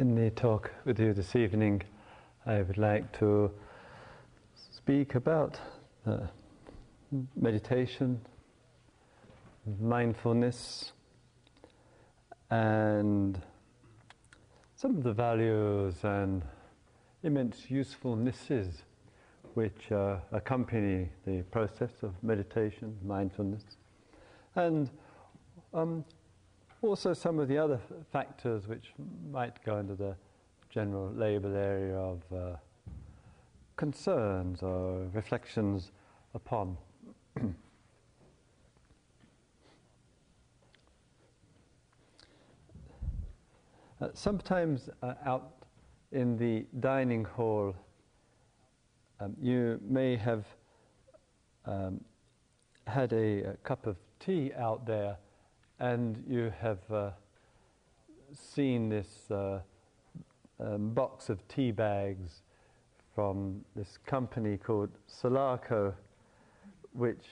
In the talk with you this evening, I would like to speak about uh, meditation, mindfulness, and some of the values and immense usefulnesses which uh, accompany the process of meditation, mindfulness, and um, also some of the other factors which might go into the general label area of uh, concerns or reflections upon. uh, sometimes uh, out in the dining hall, um, you may have um, had a, a cup of tea out there and you have uh, seen this uh, um, box of tea bags from this company called Salada, which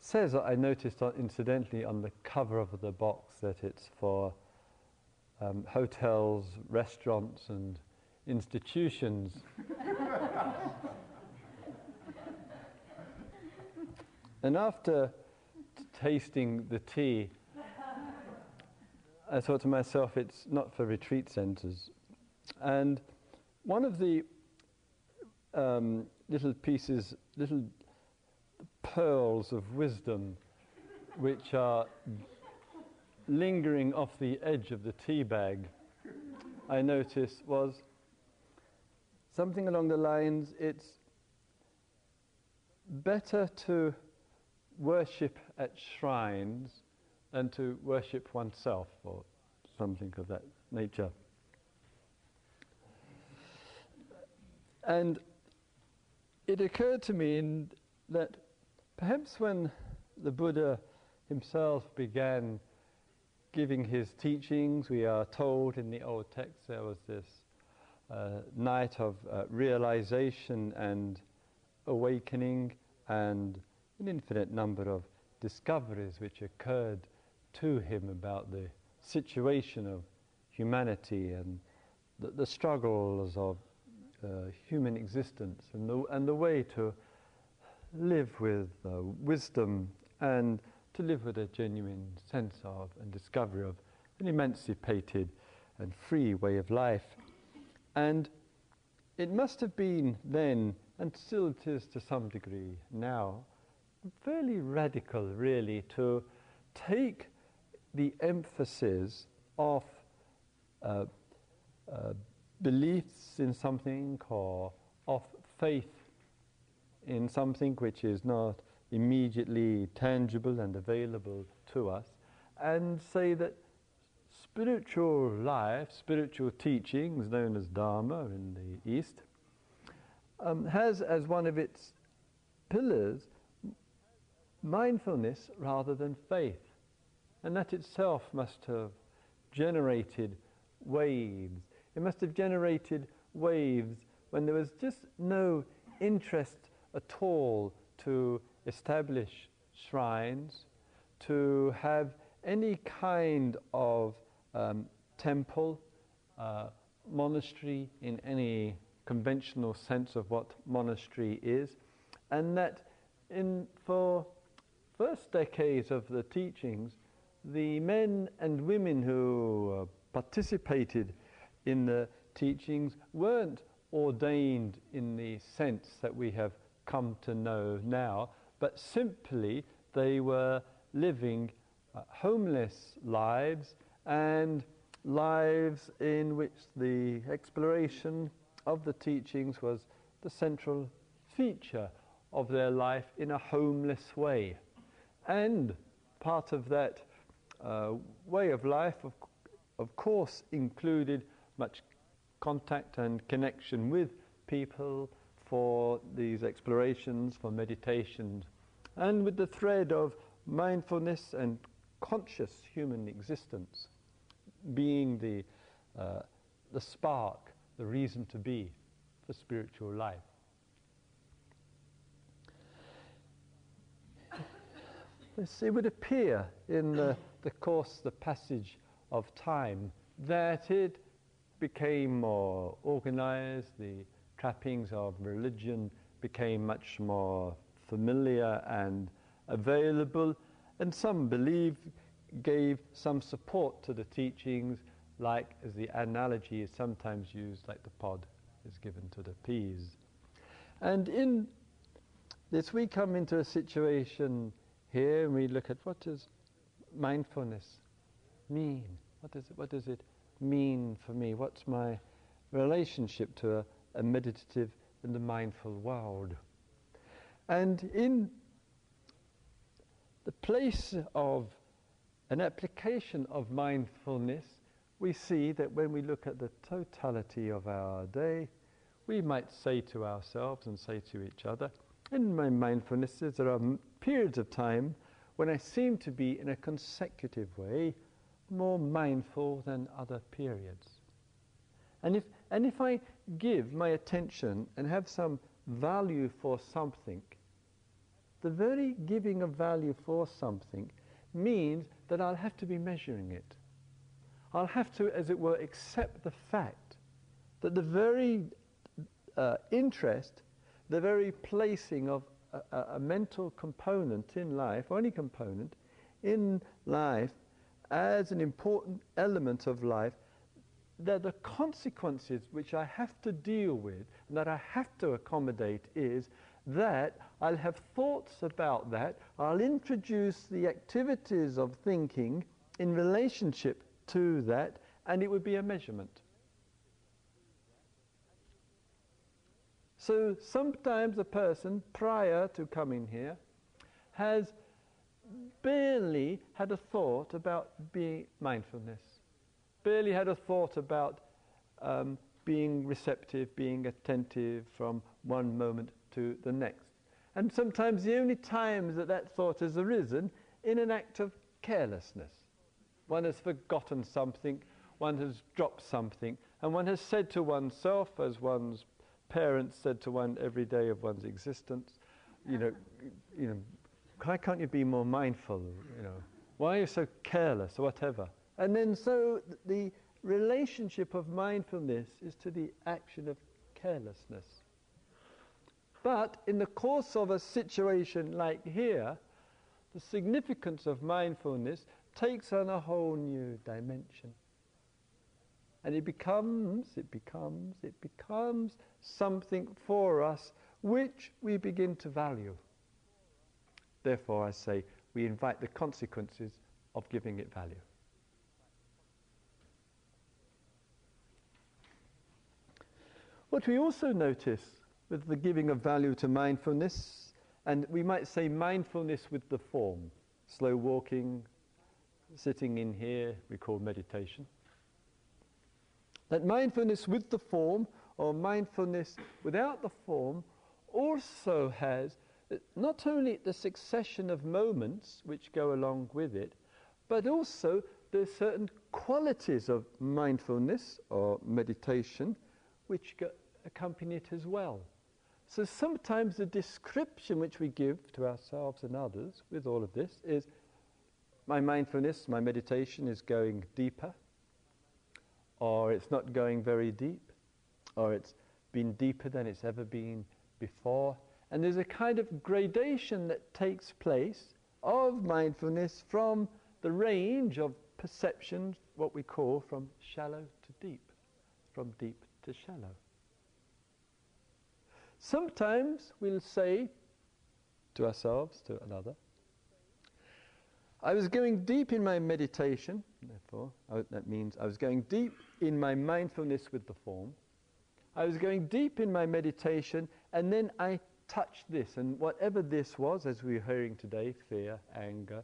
says, I noticed incidentally on the cover of the box that it's for um, hotels, restaurants, and institutions. and after tasting the tea, I thought to myself, it's not for retreat centers. And one of the um, little pieces, little pearls of wisdom, which are lingering off the edge of the tea bag, I noticed was something along the lines it's better to worship at shrines than to worship oneself or something of that nature. And it occurred to me that perhaps when the Buddha himself began giving his teachings, we are told in the old text there was this uh, night of uh, realization and awakening and an infinite number of discoveries which occurred to him about the situation of humanity and the, the struggles of uh, human existence and the, and the way to live with uh, wisdom and to live with a genuine sense of and discovery of an emancipated and free way of life. And it must have been then, and still it is to some degree now, fairly radical, really, to take the emphasis of uh, uh, beliefs in something or of faith in something which is not immediately tangible and available to us, and say that spiritual life, spiritual teachings, known as Dharma in the East, um, has as one of its pillars mindfulness rather than faith. And that itself must have generated waves. It must have generated waves when there was just no interest at all to establish shrines, to have any kind of um, temple, uh, monastery in any conventional sense of what monastery is, and that in for first decades of the teachings, the men and women who uh, participated in the teachings weren't ordained in the sense that we have come to know now, but simply they were living uh, homeless lives and lives in which the exploration of the teachings was the central feature of their life in a homeless way. And part of that uh, way of life, of, of course, included much contact and connection with people for these explorations, for meditations, and with the thread of mindfulness and conscious human existence being the, uh, the spark, the reason to be for spiritual life. It would appear in the, the course, the passage of time, that it became more organized, the trappings of religion became much more familiar and available, and some believe gave some support to the teachings, like as the analogy is sometimes used, like the pod is given to the peas. And in this, we come into a situation here we look at what does mindfulness mean? What does it, what does it mean for me? What's my relationship to a, a meditative and a mindful world? And in the place of an application of mindfulness, we see that when we look at the totality of our day, we might say to ourselves and say to each other, in my mindfulnesses, there are periods of time when I seem to be in a consecutive way more mindful than other periods. And if, and if I give my attention and have some value for something, the very giving of value for something means that I'll have to be measuring it. I'll have to, as it were, accept the fact that the very uh, interest, the very placing of a, a, mental component in life, or any component in life, as an important element of life, that the consequences which I have to deal with and that I have to accommodate is that I'll have thoughts about that, I'll introduce the activities of thinking in relationship to that, and it would be a measurement. So sometimes a person, prior to coming here, has barely had a thought about being mindfulness, barely had a thought about um, being receptive, being attentive from one moment to the next. And sometimes the only times that that thought has arisen in an act of carelessness. One has forgotten something, one has dropped something, and one has said to oneself, as one's parents said to one every day of one's existence, you know, you know, why can't you be more mindful? You know, why are you so careless or whatever? And then so the relationship of mindfulness is to the action of carelessness. But in the course of a situation like here, the significance of mindfulness takes on a whole new dimension. And it becomes, it becomes, it becomes something for us which we begin to value. Therefore, I say we invite the consequences of giving it value. What we also notice with the giving of value to mindfulness, and we might say mindfulness with the form. Slow walking, sitting in here, we call meditation. That mindfulness with the form, or mindfulness without the form, also has not only the succession of moments which go along with it, but also the certain qualities of mindfulness or meditation which accompany it as well. So sometimes the description which we give to ourselves and others with all of this is my mindfulness, my meditation is going deeper, or it's not going very deep, or it's been deeper than it's ever been before. And there's a kind of gradation that takes place of mindfulness from the range of perception, what we call from shallow to deep, from deep to shallow. Sometimes we'll say to ourselves, to another, I was going deep in my meditation, therefore, that means I was going deep in my mindfulness with the form. I was going deep in my meditation, and then I touched this, and whatever this was, as we are hearing today, fear, anger,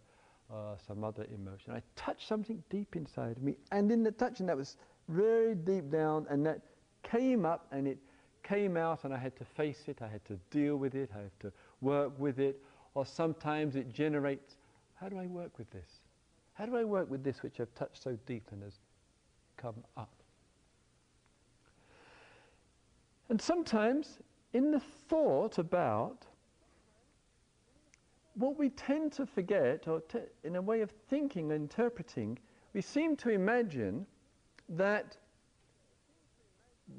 uh, some other emotion, I touched something deep inside of me, and in the touching, that was very deep down, and that came up, and it came out and I had to face it, I had to deal with it, I had to work with it, or sometimes it generates, how do I work with this? How do I work with this which I've touched so deep and has come up? And sometimes in the thought about what we tend to forget, or t- in a way of thinking and interpreting, we seem to imagine that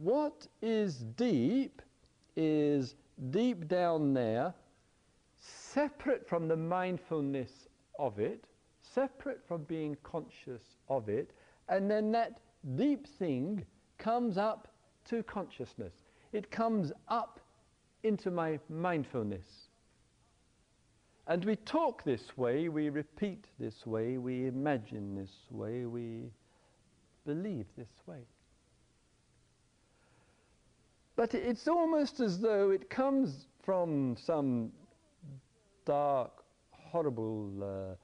what is deep is deep down there, separate from the mindfulness of it, separate from being conscious of it, and then that deep thing comes up to consciousness. It comes up into my mindfulness. And we talk this way, we repeat this way, we imagine this way, we believe this way. But it's almost as though it comes from some dark, horrible uh,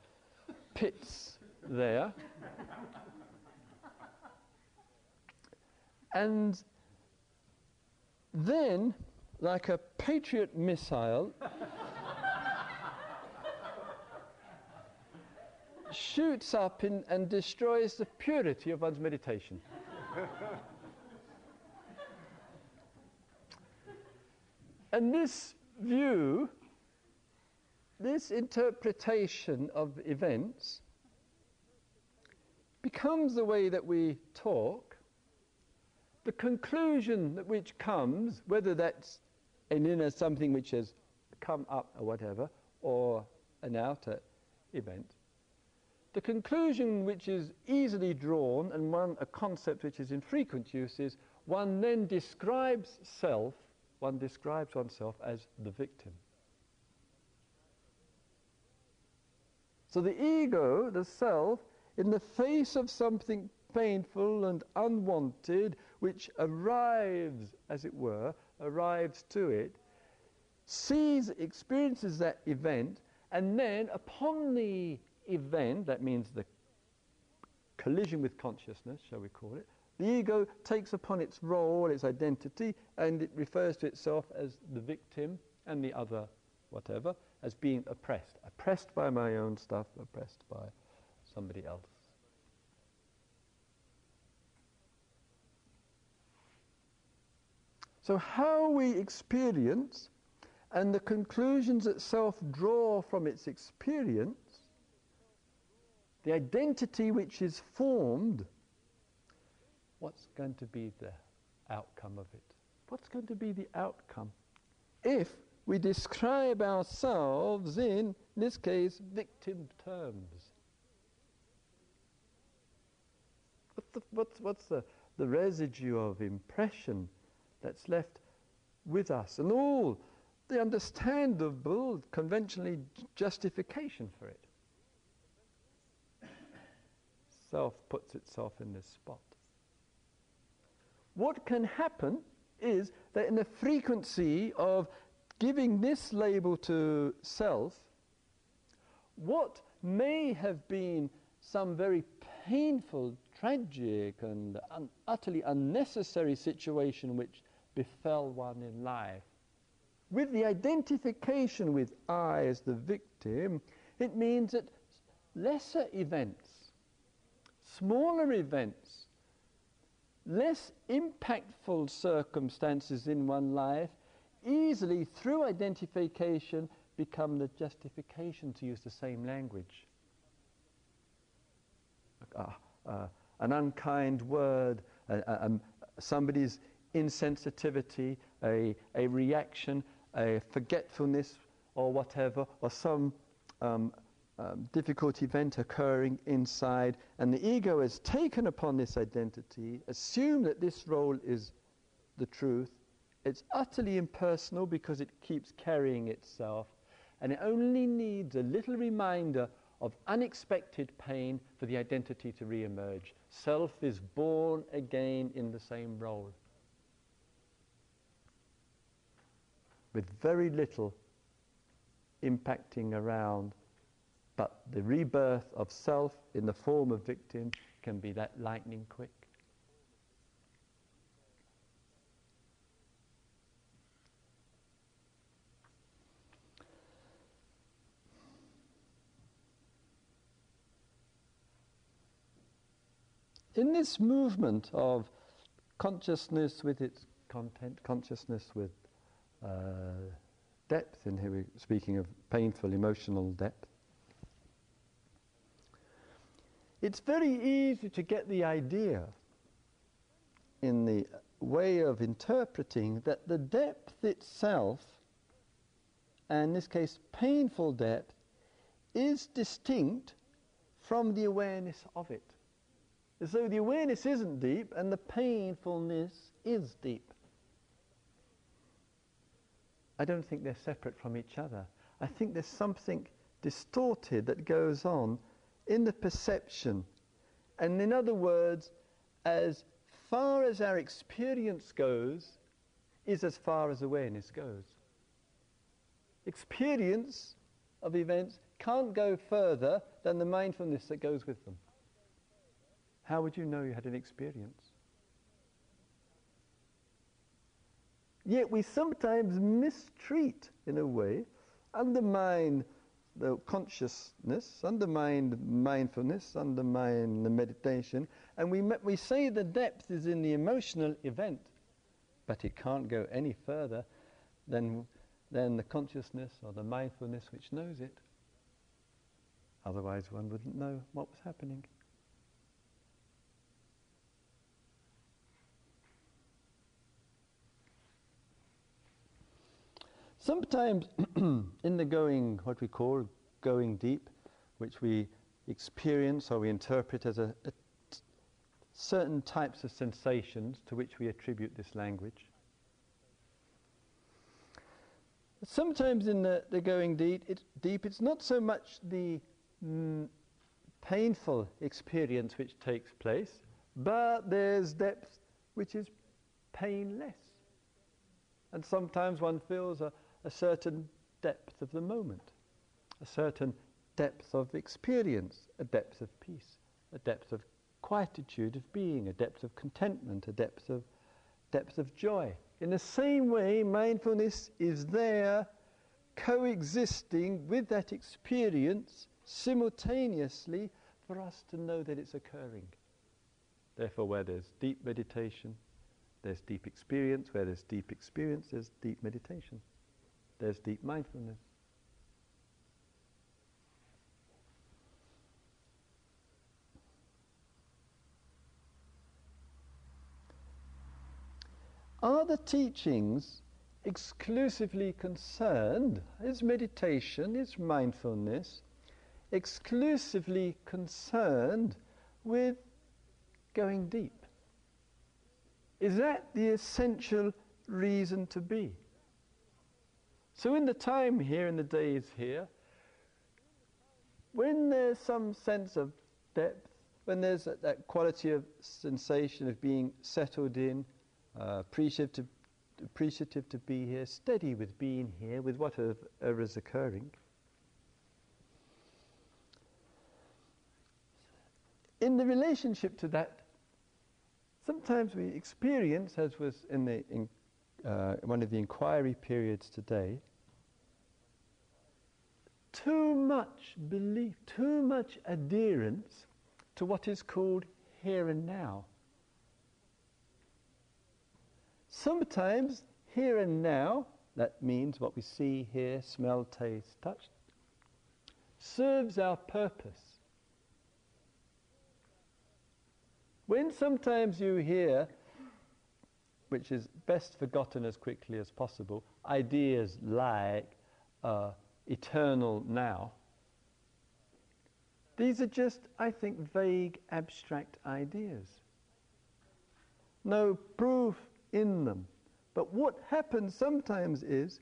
pits there. and then, like a Patriot missile, shoots up in, and destroys the purity of one's meditation. and this view, this interpretation of events, becomes the way that we talk. The conclusion that which comes, whether that's an inner something which has come up or whatever, or an outer event, the conclusion which is easily drawn and one, a concept which is in frequent use is one then describes self, one describes oneself as the victim. So the ego, the self, in the face of something painful and unwanted, which arrives, as it were, arrives to it, sees, experiences that event, and then upon the event, that means the collision with consciousness, shall we call it, the ego takes upon its role, its identity, and it refers to itself as the victim and the other whatever, as being oppressed. Oppressed by my own stuff, oppressed by somebody else. So, how we experience and the conclusions that self draw from its experience the identity which is formed, what's going to be the outcome of it? What's going to be the outcome if we describe ourselves in, in this case, victim terms? What's the, what's, what's the, the residue of impression that's left with us? And all the understandable, conventionally justification for it. self puts itself in this spot. What can happen is that in the frequency of giving this label to self, what may have been some very painful, tragic, and un- utterly unnecessary situation which befell one in life, with the identification with I as the victim, it means that lesser events smaller events, less impactful circumstances in one life, easily through identification become the justification to use the same language. Uh, uh, an unkind word, uh, um, somebody's insensitivity, a, a reaction, a forgetfulness, or whatever, or some um, um, difficult event occurring inside, and the ego has taken upon this identity, assumed that this role is the truth. It's utterly impersonal because it keeps carrying itself, and it only needs a little reminder of unexpected pain for the identity to re emerge. Self is born again in the same role. With very little impacting around but the rebirth of self in the form of victim can be that lightning quick. In this movement of consciousness with its content, consciousness with uh, depth, and here we're speaking of painful emotional depth, It's very easy to get the idea in the way of interpreting that the depth itself, and in this case painful depth, is distinct from the awareness of it. Though the awareness isn't deep and the painfulness is deep. I don't think they're separate from each other. I think there's something distorted that goes on in the perception. And in other words, as far as our experience goes, is as far as awareness goes. Experience of events can't go further than the mindfulness that goes with them. How would you know you had an experience? Yet we sometimes mistreat, in a way, undermine the consciousness, undermine mindfulness, undermine the meditation, and we, we say the depth is in the emotional event, but it can't go any further than, than the consciousness or the mindfulness which knows it. Otherwise, one wouldn't know what was happening. Sometimes in the going, what we call going deep, which we experience or we interpret as a, a t- certain types of sensations to which we attribute this language. Sometimes in the, the going deep, it, deep, it's not so much the mm, painful experience which takes place, but there's depth which is painless. And sometimes one feels a, a certain depth of the moment, a certain depth of experience, a depth of peace, a depth of quietude of being, a depth of contentment, a depth of depth of joy. In the same way, mindfulness is there coexisting with that experience simultaneously for us to know that it's occurring. Therefore, where there's deep meditation, there's deep experience. Where there's deep experience, there's deep meditation. There's deep mindfulness. Are the teachings exclusively concerned, is meditation, is mindfulness, exclusively concerned with going deep? Is that the essential reason to be? So, in the time here, in the days here, when there's some sense of depth, when there's that, that quality of sensation of being settled in, uh, appreciative, to, appreciative to be here, steady with being here, with whatever is occurring. In the relationship to that, sometimes we experience, as was in the in uh, one of the inquiry periods today, too much belief, too much adherence to what is called here and now. Sometimes here and now, that means what we see, hear, smell, taste, touch, serves our purpose. When sometimes you hear which is best forgotten as quickly as possible, ideas like uh, eternal now. These are just, I think, vague, abstract ideas. No proof in them. But what happens sometimes is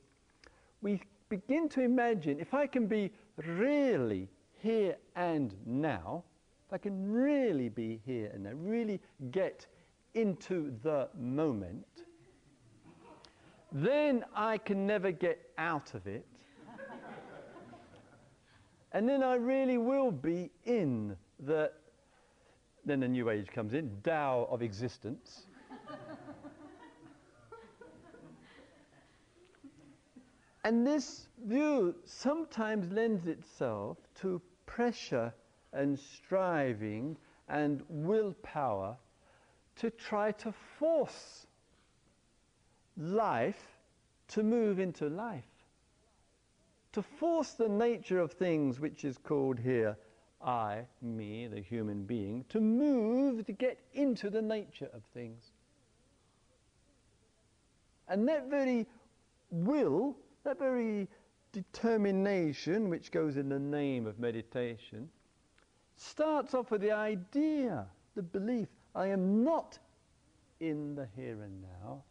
we begin to imagine if I can be really here and now, if I can really be here and now, really get into the moment, then I can never get out of it. and then I really will be in the, then the new age comes in, Tao of existence. and this view sometimes lends itself to pressure and striving and willpower to try to force life to move into life. To force the nature of things, which is called here I, me, the human being, to move to get into the nature of things. And that very will, that very determination, which goes in the name of meditation, starts off with the idea, the belief, I am not in the here and now.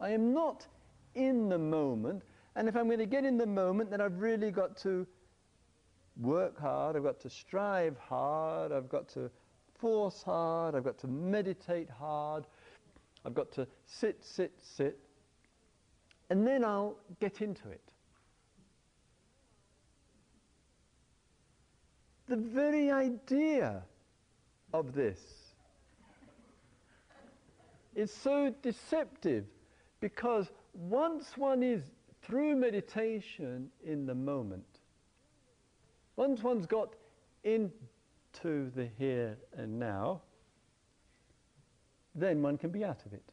I am not in the moment. And if I'm going to get in the moment, then I've really got to work hard, I've got to strive hard, I've got to force hard, I've got to meditate hard, I've got to sit, sit, sit, and then I'll get into it. The very idea of this is so deceptive because once one is through meditation in the moment, once one's got into the here and now, then one can be out of it.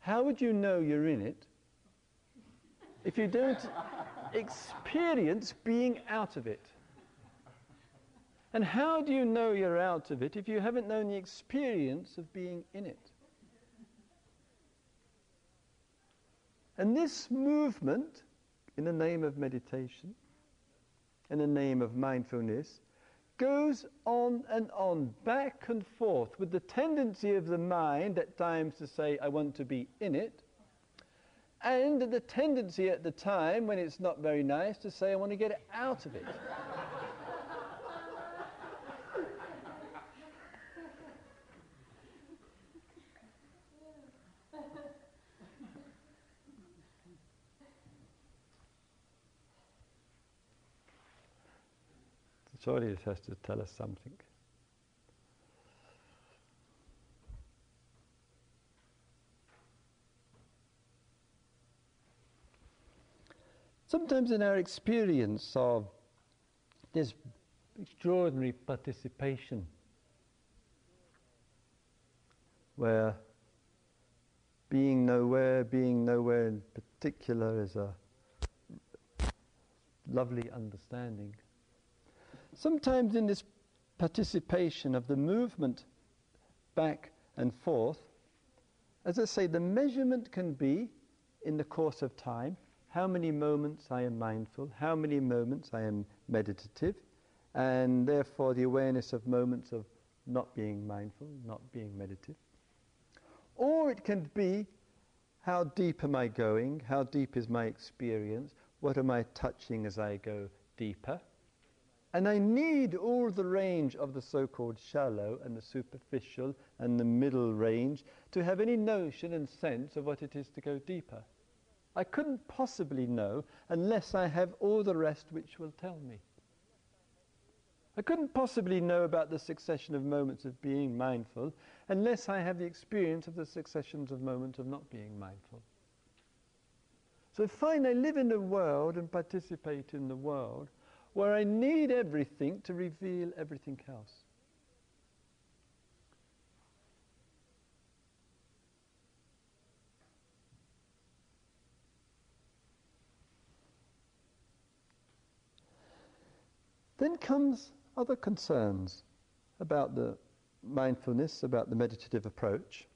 How would you know you're in it if you don't experience being out of it? And how do you know you're out of it if you haven't known the experience of being in it? And this movement, in the name of meditation, in the name of mindfulness, goes on and on, back and forth, with the tendency of the mind at times to say, I want to be in it, and the tendency at the time, when it's not very nice, to say, I want to get out of it. Surely it has to tell us something. Sometimes in our experience of this extraordinary participation, where being nowhere, being nowhere in particular is a lovely understanding. Sometimes in this participation of the movement back and forth, as I say, the measurement can be in the course of time how many moments I am mindful, how many moments I am meditative, and therefore the awareness of moments of not being mindful, not being meditative. Or it can be how deep am I going, how deep is my experience, what am I touching as I go deeper. And I need all the range of the so called shallow and the superficial and the middle range to have any notion and sense of what it is to go deeper. I couldn't possibly know unless I have all the rest which will tell me. I couldn't possibly know about the succession of moments of being mindful unless I have the experience of the successions of moments of not being mindful. So fine, I live in the world and participate in the world where I need everything to reveal everything else. Then comes other concerns about the mindfulness, about the meditative approach.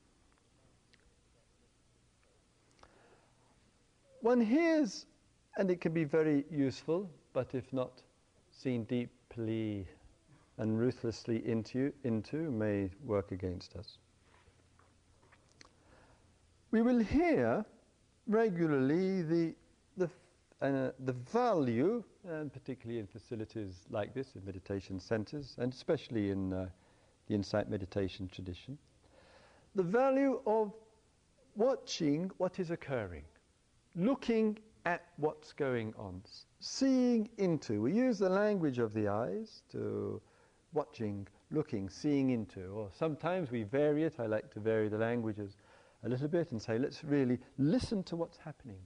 One hears, and it can be very useful, but if not seen deeply and ruthlessly into, into may work against us. We will hear regularly the, the, uh, the value and particularly in facilities like this, in meditation centers, and especially in uh, the insight meditation tradition, the value of watching what is occurring, looking at what's going on, seeing into. We use the language of the eyes to watching, looking, seeing into, or sometimes we vary it. I like to vary the languages a little bit and say, let's really listen to what's happening.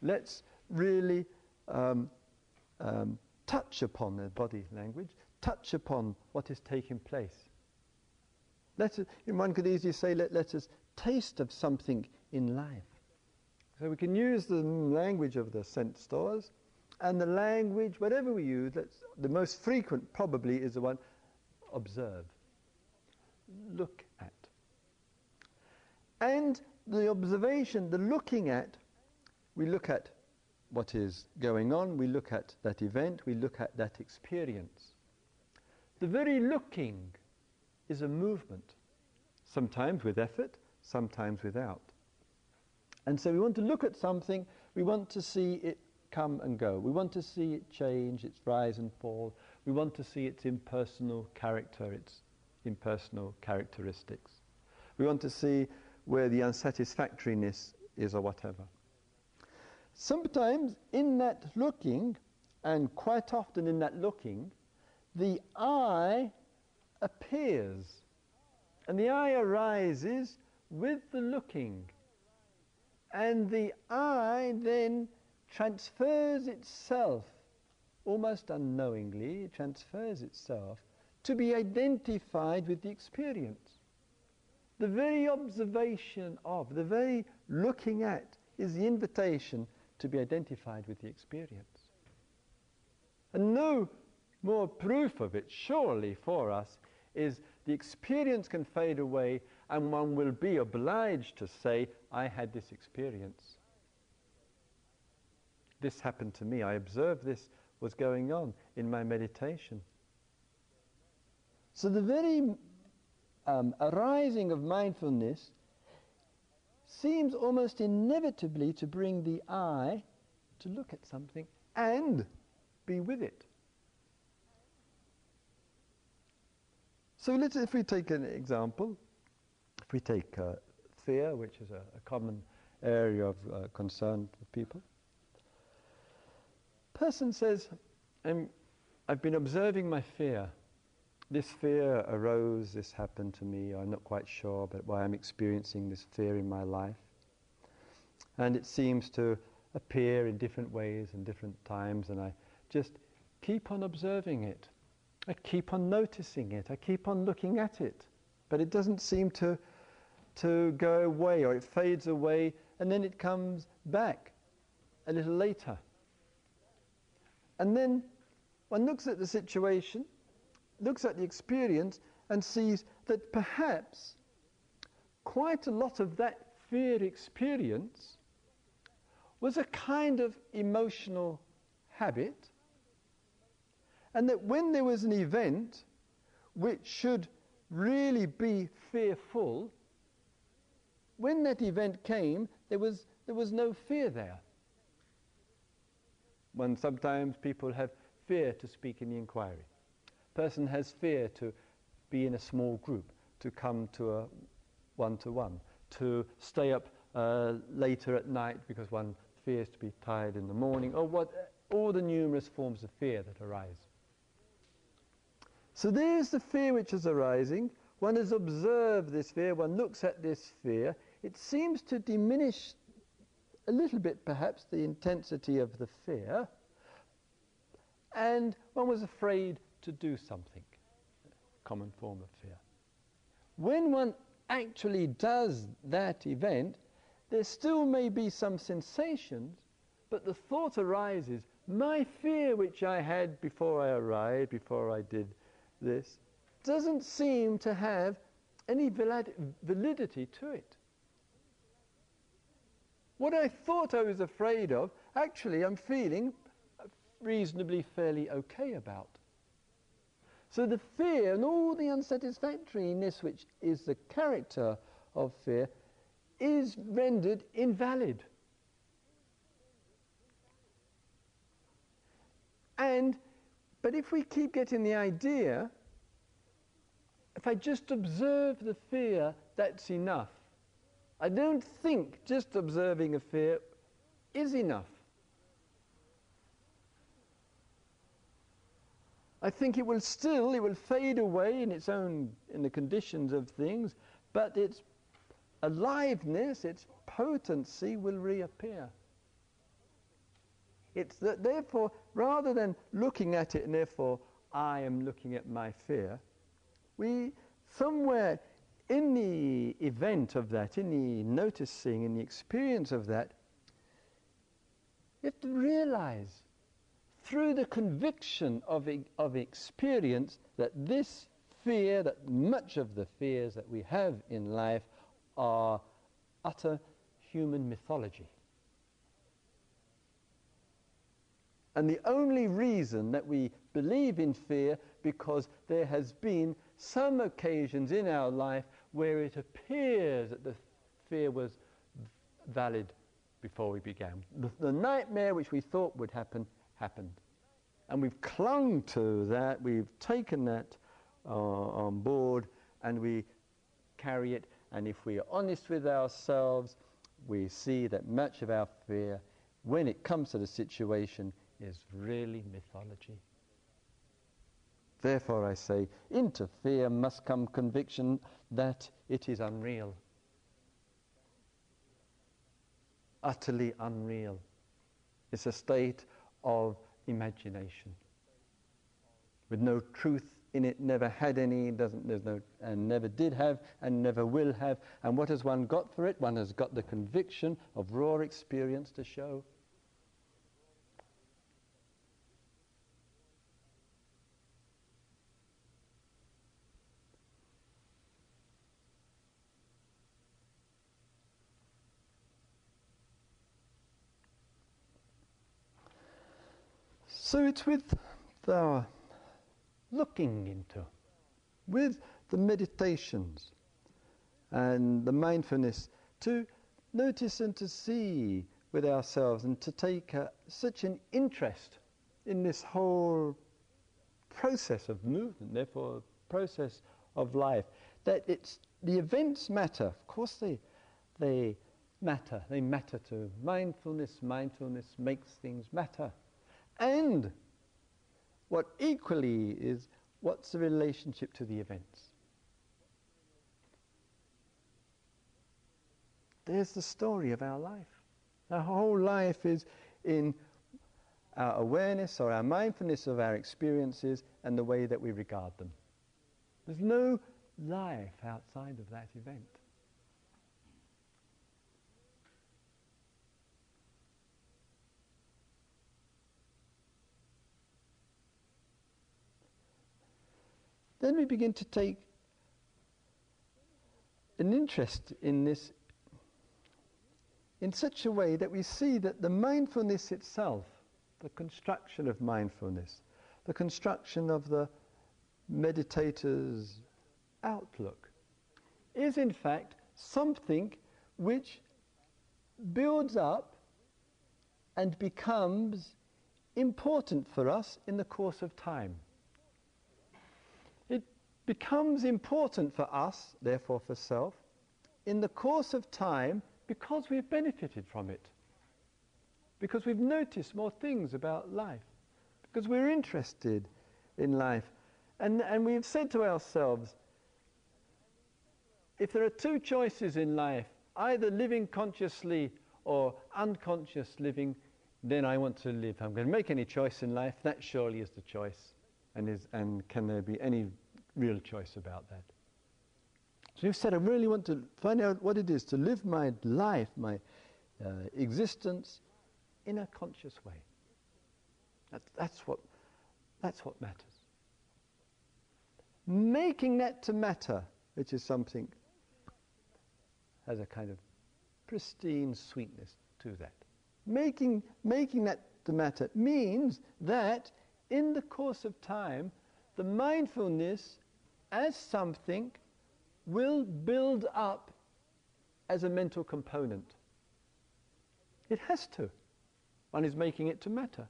Let's really um, um, touch upon the body language, touch upon what is taking place. Let us, one could easily say, let, let us taste of something in life. So we can use the language of the sense doors, and the language, whatever we use, the most frequent probably is the one observe, look at. And the observation, the looking at, we look at what is going on, we look at that event, we look at that experience. The very looking is a movement, sometimes with effort, sometimes without. And so we want to look at something, we want to see it come and go. We want to see it change, its rise and fall. We want to see its impersonal character, its impersonal characteristics. We want to see where the unsatisfactoriness is or whatever. Sometimes in that looking, and quite often in that looking, the I appears. And the I arises with the looking. And the I then transfers itself, almost unknowingly, transfers itself to be identified with the experience. The very observation of, the very looking at, is the invitation to be identified with the experience. And no more proof of it, surely, for us, is the experience can fade away and one will be obliged to say, I had this experience. This happened to me. I observed this was going on in my meditation. So the very um, arising of mindfulness seems almost inevitably to bring the I to look at something and be with it. So let's, if we take an example, we take uh, fear, which is a, a common area of uh, concern for people, person says, I've been observing my fear this fear arose, this happened to me, I'm not quite sure but why I'm experiencing this fear in my life. And it seems to appear in different ways and different times, and I just keep on observing it. I keep on noticing it. I keep on looking at it. But it doesn't seem to, to go away, or it fades away, and then it comes back a little later. And then one looks at the situation looks at the experience and sees that perhaps quite a lot of that fear experience was a kind of emotional habit, and that when there was an event which should really be fearful, when that event came, there was, there was no fear there. When sometimes people have fear to speak in the inquiry person has fear to be in a small group, to come to a one-to-one, to stay up uh, later at night because one fears to be tired in the morning, or what, all the numerous forms of fear that arise. So there's the fear which is arising. One has observed this fear, one looks at this fear. It seems to diminish a little bit, perhaps, the intensity of the fear. And one was afraid to do something, common form of fear. When one actually does that event, there still may be some sensations, but the thought arises, my fear which I had before I arrived, before I did this, doesn't seem to have any validity to it. What I thought I was afraid of, actually I'm feeling reasonably fairly okay about. So the fear and all the unsatisfactoriness which is the character of fear is rendered invalid. And, but if we keep getting the idea, if I just observe the fear, that's enough. I don't think just observing a fear is enough. I think it will still, it will fade away in its own, in the conditions of things, but its aliveness, its potency will reappear. It's that therefore, rather than looking at it and therefore I am looking at my fear, we somewhere in the event of that, in the noticing, in the experience of that, you have to realize through the conviction of, of experience that this fear, that much of the fears that we have in life are utter human mythology. And the only reason that we believe in fear because there has been some occasions in our life where it appears that the fear was valid before we began. The, the nightmare which we thought would happen happened. And we've clung to that, we've taken that uh, on board, and we carry it. And if we are honest with ourselves, we see that much of our fear, when it comes to the situation, is really mythology. Therefore, I say, into fear must come conviction that it is unreal. Utterly unreal. It's a state of imagination with no truth in it, never had any, doesn't, there's no, and never did have, and never will have. And what has one got for it? One has got the conviction of raw experience to show. So it's with the looking into, with the meditations and the mindfulness to notice and to see with ourselves and to take uh, such an interest in this whole process of movement, therefore process of life, that it's the events matter. Of course, they they matter. They matter to mindfulness. Mindfulness makes things matter. And what equally is what's the relationship to the events? There's the story of our life. Our whole life is in our awareness or our mindfulness of our experiences and the way that we regard them. There's no life outside of that event. Then we begin to take an interest in this in such a way that we see that the mindfulness itself, the construction of mindfulness, the construction of the meditator's outlook, is in fact something which builds up and becomes important for us in the course of time becomes important for us, therefore for self, in the course of time because we've benefited from it. Because we've noticed more things about life. Because we're interested in life. And, and we've said to ourselves, if there are two choices in life, either living consciously or unconscious living, then I want to live. I'm going to make any choice in life. That surely is the choice. And, is, and can there be any real choice about that. So you've said, I really want to find out what it is to live my life, my uh, existence, in a conscious way. That, that's, what, that's what matters. Making that to matter, which is something, has a kind of pristine sweetness to that. Making, making that to matter means that in the course of time, the mindfulness as something will build up as a mental component. It has to. One is making it to matter.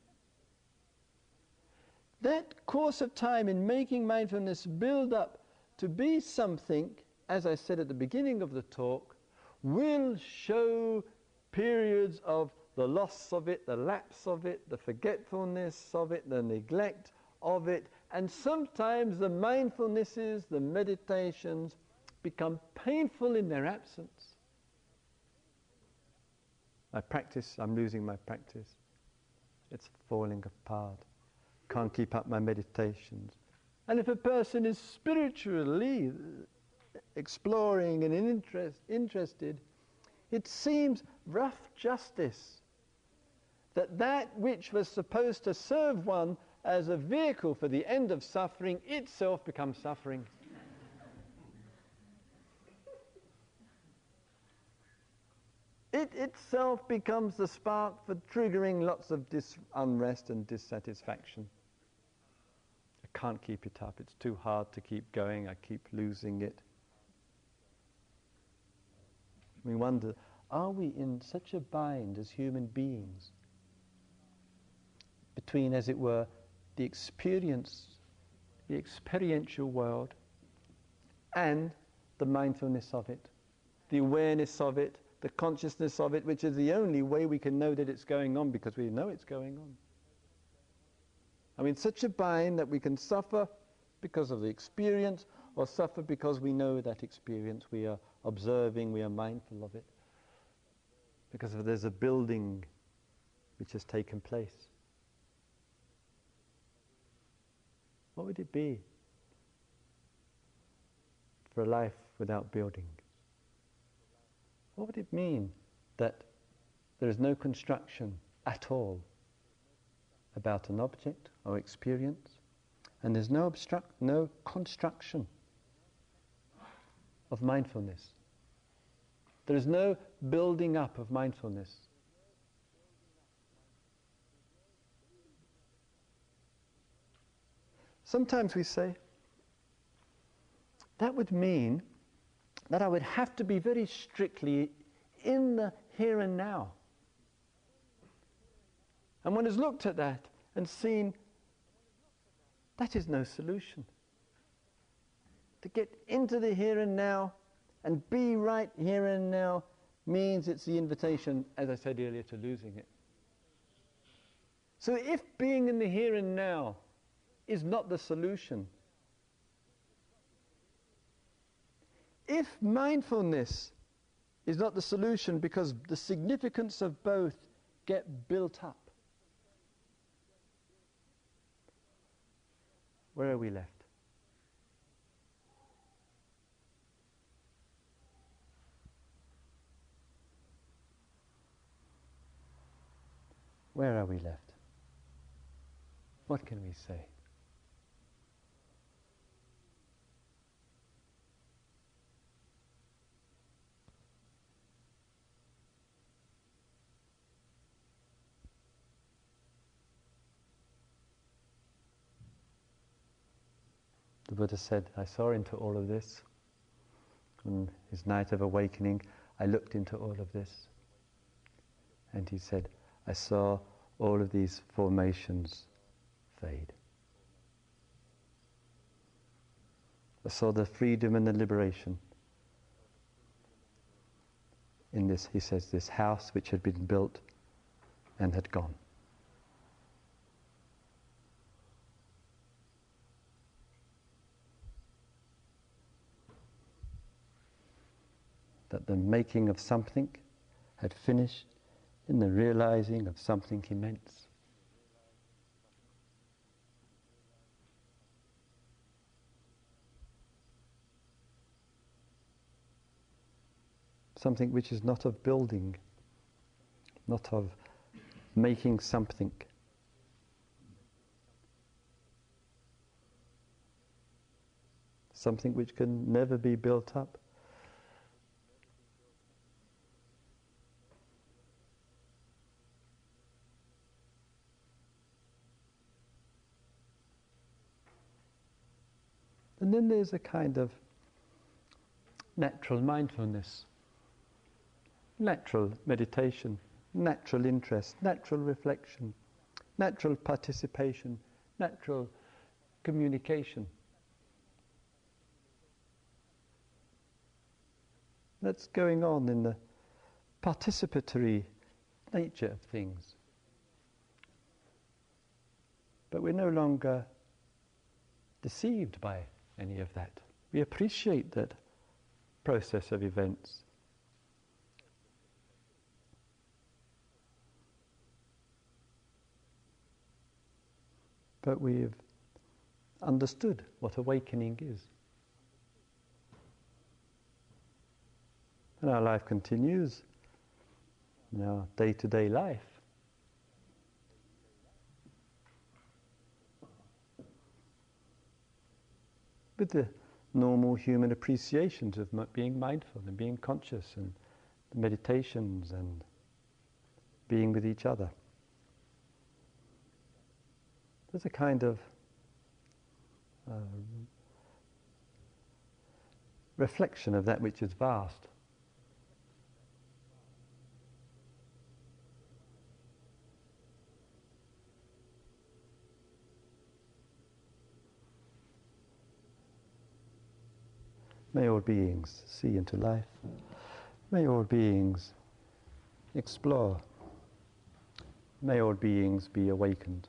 That course of time in making mindfulness build up to be something, as I said at the beginning of the talk, will show periods of the loss of it, the lapse of it, the forgetfulness of it, the neglect of it, and sometimes the mindfulnesses, the meditations, become painful in their absence. My practice, I'm losing my practice. It's falling apart. Can't keep up my meditations. And if a person is spiritually exploring and interest, interested, it seems rough justice that that which was supposed to serve one as a vehicle for the end of suffering itself becomes suffering. it itself becomes the spark for triggering lots of dis- unrest and dissatisfaction. I can't keep it up. It's too hard to keep going. I keep losing it. We wonder are we in such a bind as human beings between, as it were, the experience, the experiential world, and the mindfulness of it, the awareness of it, the consciousness of it, which is the only way we can know that it's going on because we know it's going on. I mean, such a bind that we can suffer because of the experience or suffer because we know that experience, we are observing, we are mindful of it. Because there's a building which has taken place. What would it be for a life without building? What would it mean that there is no construction at all about an object or experience, and there's no, obstruct, no construction of mindfulness? There is no building up of mindfulness. Sometimes we say, that would mean that I would have to be very strictly in the here and now. And one has looked at that and seen that is no solution. To get into the here and now and be right here and now means it's the invitation, as I said earlier, to losing it. So if being in the here and now is not the solution, if mindfulness is not the solution because the significance of both get built up, where are we left? Where are we left? What can we say? The Buddha said, I saw into all of this. On his night of awakening, I looked into all of this. And he said, I saw all of these formations fade. I saw the freedom and the liberation in this, he says, this house which had been built and had gone. That the making of something had finished in the realizing of something immense. Something which is not of building, not of making something. Something which can never be built up. And then there's a kind of natural mindfulness, natural meditation, natural interest, natural reflection, natural participation, natural communication. That's going on in the participatory nature of things. But we're no longer deceived by any of that. We appreciate that process of events. But we've understood what awakening is. And our life continues in our day to day life. With the normal human appreciations of being mindful and being conscious and meditations and being with each other. There's a kind of uh, reflection of that which is vast. May all beings see into life. May all beings explore. May all beings be awakened.